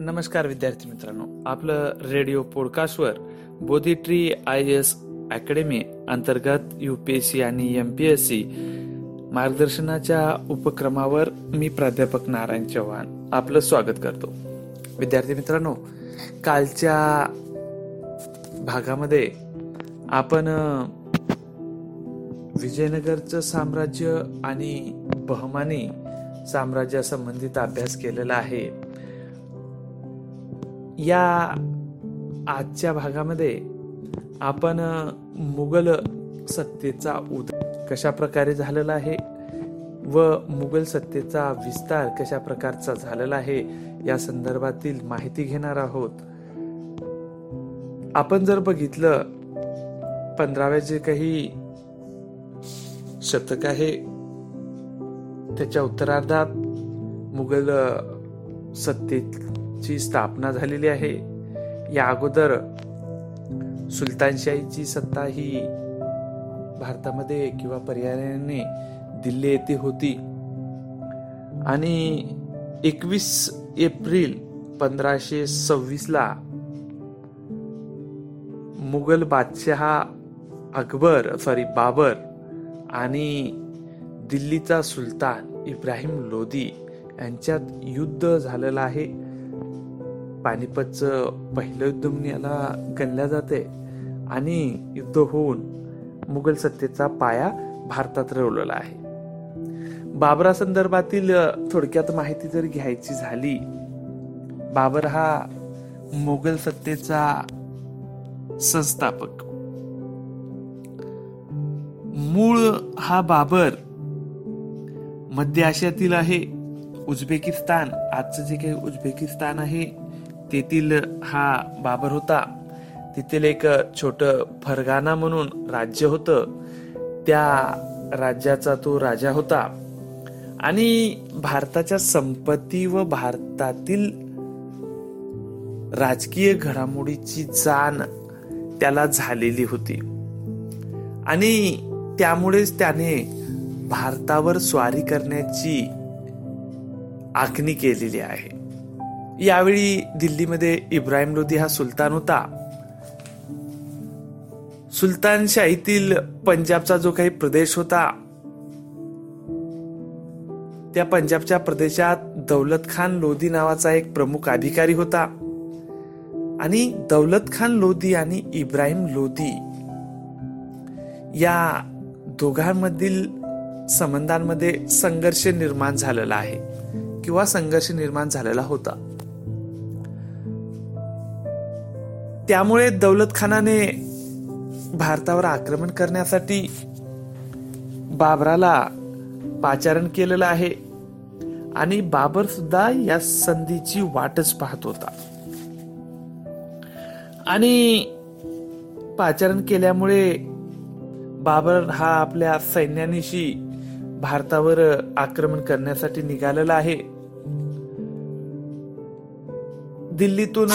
नमस्कार विद्यार्थी मित्रांनो. आपलं radio पॉडकास्टवर Bodhi tree I S academy अंतर्गत यू पी एस सी आणि एम पी एस सी मार्गदर्शनाच्या उपक्रमावर मी प्राध्यापक नारायण चव्हाण आपलं स्वागत करतो. विद्यार्थी मित्रांनो कालच्या भागामध्ये आपण विजयनगरचं साम्राज्य आणि बहमानी साम्राज्यासंबंधित अभ्यास केलेला आहे. या आजच्या भागामध्ये आपण मुघल सत्तेचा उदय कशा प्रकारे झालेला आहे व मुघल सत्तेचा विस्तार कशा प्रकारचा झालेला आहे या संदर्भातील माहिती घेणार आहोत. आपण जर बघितलं पंधराव्या जे काही शतक आहे त्याच्या उत्तरार्धात मुघल ची स्थापना झालेली आहे. या अगोदर सुलतानशाहीची सत्ता ही भारतामध्ये किंवा पर्यायाने दिल्ली येथे होती. आणि एकवीस एप्रिल पंधराशे सव्वीसला मुघल बादशाह अकबर सॉरी बाबर आणि दिल्लीचा सुलतान इब्राहिम लोधी यांच्यात युद्ध झालेलं आहे. पानिपतचं पहिलं युद्ध म्हणून याला गणल्या जाते आणि युद्ध होऊन मुघल सत्तेचा पाया भारतात रवलेला आहे. बाबरा संदर्भातील थोडक्यात माहिती जर घ्यायची झाली बाबर हा मुघल सत्तेचा संस्थापक. मूळ हा बाबर मध्य आशियातील आहे उझबेकिस्तान आजचं जे काही उझबेकिस्तान आहे तेथील हा बाबर होता. तेथील एक छोट फरगाना म्हणून राज्य होतं. त्या राज्याचा तो राजा होता. आणि भारताच्या संपत्ती व भारतातील राजकीय घडामोडीची जाण त्याला झालेली होती. आणि त्यामुळेच त्याने भारतावर स्वारी करण्याची आखणी केलेली आहे. यावेळी दिल्लीमध्ये इब्राहिम लोधी हा सुलतान होता. सुलतानशाहीतील पंजाबचा जो काही प्रदेश होता त्या पंजाबच्या प्रदेशात दौलत खान लोधी नावाचा एक प्रमुख अधिकारी होता. आणि दौलत खान लोधी आणि इब्राहिम लोधी या दोघांमधील संबंधांमध्ये संघर्ष निर्माण झालेला आहे किंवा संघर्ष निर्माण झालेला होता. त्यामुळे दौलत खानाने भारतावर आक्रमण करण्यासाठी बाबराला पाचारण केलेलं आहे आणि बाबर सुद्धा या संधीची वाटच पाहत होता. आणि पाचारण केल्यामुळे बाबर हा आपल्या सैन्यानिशी भारतावर आक्रमण करण्यासाठी निघालेला आहे. दिल्लीतून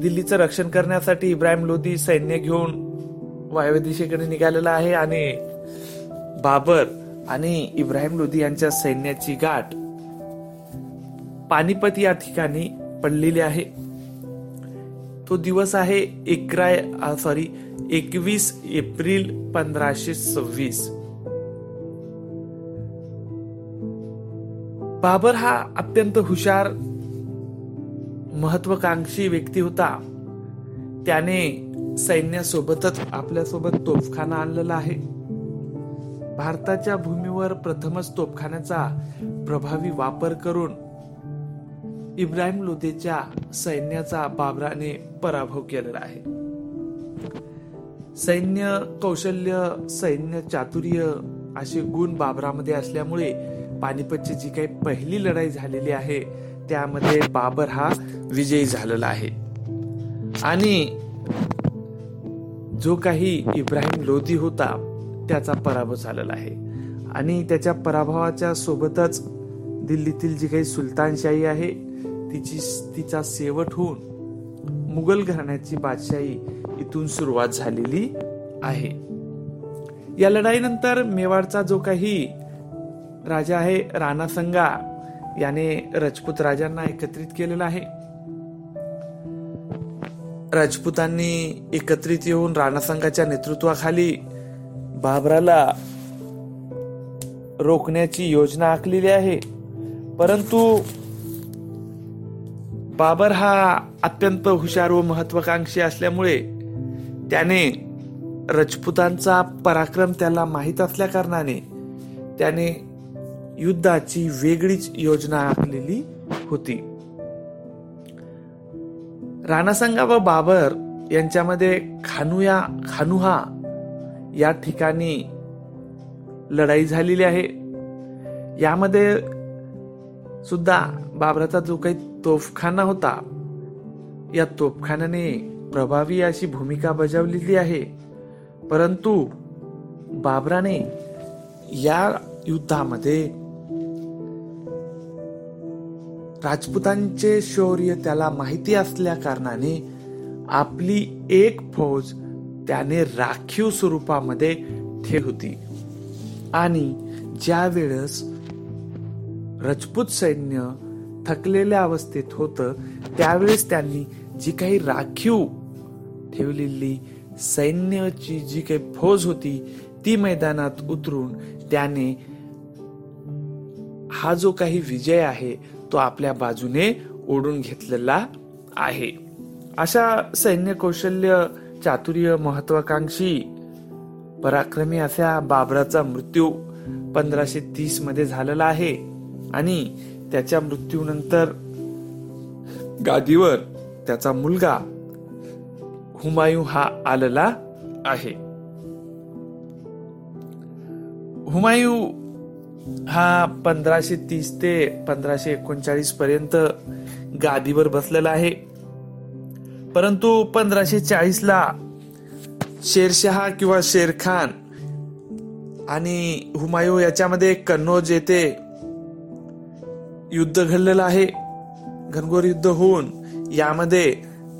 दिल्लीचं रक्षण करण्यासाठी इब्राहिम लोधी सैन्य घेऊन वायव्य दिशेकडे निघालेला आहे आणि बाबर आणि इब्राहिम लोधी यांच्या सैन्याची गाठ पानिपत या ठिकाणी पडलेली आहे. तो दिवस आहे एकरा सॉरी एकवीस एप्रिल पंधराशे सव्वीस. बाबर हा अत्यंत हुशार महत्वाकांक्षी व्यक्ती होता. त्याने सैन्यासोबतच आपल्यासोबत तोफखाना आणलेला आहे. भारताच्या भूमीवर प्रथमच तोफखान्याचा प्रभावी वापर करून इब्राहिम लोधेच्या सैन्याचा बाबराने पराभव केलेला आहे. सैन्य कौशल्य सैन्य चातुर्य असे गुण बाबरामध्ये असल्यामुळे पानिपतची जी काही पहिली लढाई झालेली आहे त्यामध्ये बाबर हा विजयी झालेला आहे. आणि जो काही इब्राहिम लोधी होता त्याचा पराभव झालेला आहे. आणि त्याच्या पराभवाच्या सोबतच दिल्लीतील जी काही सुलतानशाही आहे तिची तिचा शेवट होऊन मुघल घराण्याची बादशाही इथून सुरुवात झालेली आहे. या लढाईनंतर मेवाडचा जो काही राजा आहे राणा संगा याने राजपूत राजांना एकत्रित केलेलं आहे. राजपुतांनी एकत्रित येऊन राणासंघाच्या नेतृत्वाखाली बाबराला रोखण्याची योजना आखलेली आहे. परंतु बाबर हा अत्यंत हुशार व महत्वाकांक्षी असल्यामुळे त्याने राजपुतांचा पराक्रम त्याला माहीत असल्या कारणाने त्याने युद्धाची वेगळीच योजना आखलेली होती. राणासंगा व बाबर यांच्यामध्ये खानुया खानुहा या ठिकाणी लढाई झालेली आहे. यामध्ये सुद्धा बाबराचा जो काही तोफखाना होता या तोफखान्याने प्रभावी अशी भूमिका बजावलेली आहे. परंतु बाबराने या युद्धामध्ये राजपुतांचे शौर्य त्याला माहिती असल्या कारणाने आपली एक फौज त्याने राखीव स्वरूपामध्ये ठेव होती. आणि ज्या वेळेस राजपूत सैन्य थकलेल्या अवस्थेत होतं त्यावेळेस त्यांनी जी काही राखीव ठेवलेली सैन्याची जी काही फौज होती ती मैदानात उतरून त्याने हा जो काही विजय आहे तो आपल्या बाजूने ओढून घेतलेला आहे. अशा सैन्य कौशल्य चातुर्य महत्वाकांक्षी पराक्रमी असा बाबराचा मृत्यू पंधराशे तीसमध्ये झालेला आहे आणि त्याच्या मृत्यूनंतर गादीवर त्याचा मुलगा हुमायूं हा आलेला आहे. हुमायूं हा पंधराशे तीस ते पंधराशे एकोणचाळीस पर्यंत गादीवर बसलेला आहे. परंतु पंधराशे चाळीस ला शेरशहा किंवा शेरखान आणि हुमायू याच्यामध्ये कन्नौज येथे युद्ध घडलेलं आहे. घनघोर युद्ध होऊन यामध्ये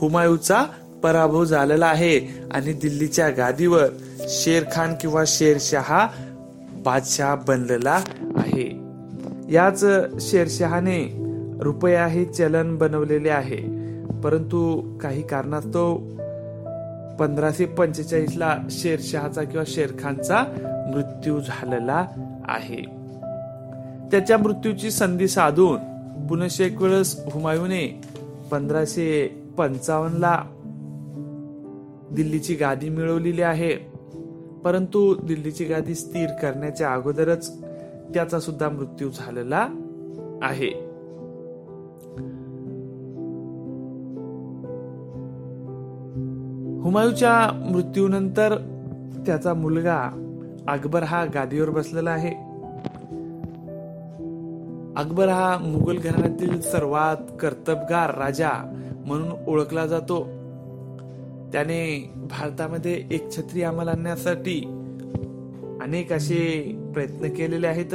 हुमायूचा पराभव झालेला आहे आणि दिल्लीच्या गादीवर शेर खान किंवा शेरशहा बादशाह बनलेला आहे. याच शेरशहाने रुपया हे चलन बनवलेले आहे. परंतु काही कारणास्तव पंधराशे पंचेचाळीसला शेरशहाचा किंवा शेरखानचा मृत्यू झालेला आहे. त्याच्या मृत्यूची संधी साधून पुनश एक वेळेस हुमायूने पंधराशे पंचावन्नला दिल्लीची गादी मिळवलेली आहे. परंतु दिल्लीची गादी स्थिर करण्याच्या अगोदरच त्याचा सुद्धा मृत्यू झालेला आहे. हुमायूच्या मृत्यूनंतर त्याचा मुलगा अकबर हा गादीवर बसलेला आहे. अकबर हा मुघल घराण्यातील सर्वात कर्तबगार राजा म्हणून ओळखला जातो. त्याने भारतामध्ये एक छत्री अंमल आणण्यासाठी अनेक असे प्रयत्न केलेले आहेत.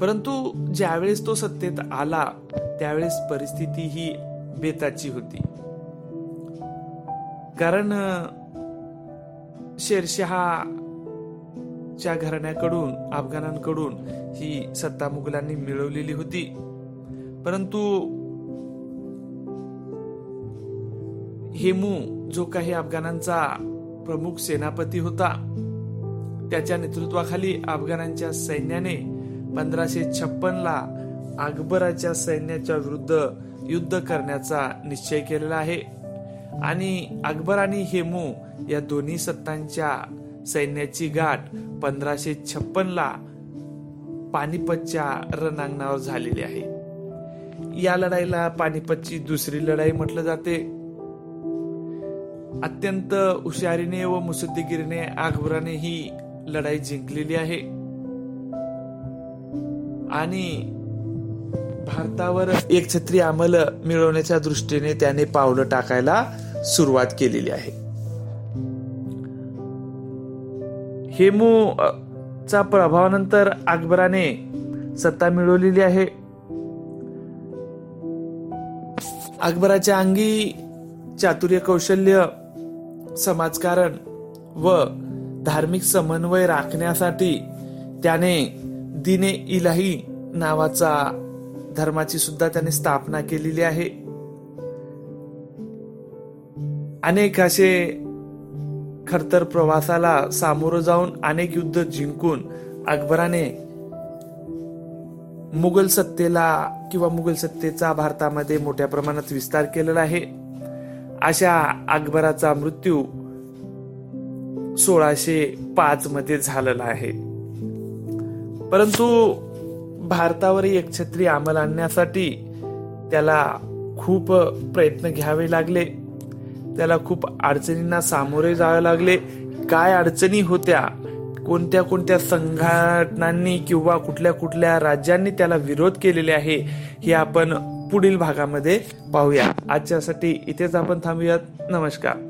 परंतु ज्यावेळेस तो सत्तेत आला त्यावेळेस परिस्थिती ही बेताची होती. कारण शेरशहाच्या घराण्याकडून अफगाणांकडून ही सत्ता मुघलांनी मिळवलेली होती. परंतु हेमू जो काही अफगाणांचा प्रमुख सेनापती होता त्याच्या नेतृत्वाखाली अफगाणांच्या सैन्याने पंधराशे छप्पनला अकबराच्या सैन्याच्या विरुद्ध युद्ध करण्याचा निश्चय केलेला आहे. आणि अकबर आणि हेमू या दोन्ही सत्तांच्या सैन्याची गाठ पंधराशे छप्पनला पानिपतच्या रणांगणावर झालेली आहे. या लढाईला पानिपतची दुसरी लढाई म्हटलं जाते. अत्यंत हुशारीने व मुसद्दीगिरीने अकबराने ही लढाई जिंकलेली आहे. आणि भारतावर एक छत्री अंमल मिळवण्याच्या दृष्टीने त्याने पावलं टाकायला सुरुवात केलेली आहे. हेमू चा प्रभावानंतर अकबराने सत्ता मिळवलेली आहे. अकबराच्या अंगी चातुर्य कौशल्य समाजकारण व धार्मिक समन्वय राखण्यासाठी त्याने दिने इलाही नावाचा धर्माची सुद्धा त्याने स्थापना केलेली आहे. अनेक असे खरतर प्रवासाला सामोरं जाऊन अनेक युद्ध जिंकून अकबराने मुघल सत्तेला किंवा मुघल सत्तेचा भारतामध्ये मोठ्या प्रमाणात विस्तार केलेला आहे. अशा अकबराचा मृत्यू सोळाशे पाच मध्ये झालेला आहे. परंतु भारतावर एक छत्री अंमल आणण्यासाठी त्याला खूप प्रयत्न घ्यावे लागले. त्याला खूप अडचणींना सामोरे जावे लागले. काय अडचणी होत्या? कोणत्या कोणत्या संघटनांनी किंवा कुठल्या कुठल्या राज्यांनी त्याला विरोध केलेले आहे? हे आपण पुढील भागामध्ये पाहूया. आजच्यासाठी इथेच आपण थांबूयात. नमस्कार.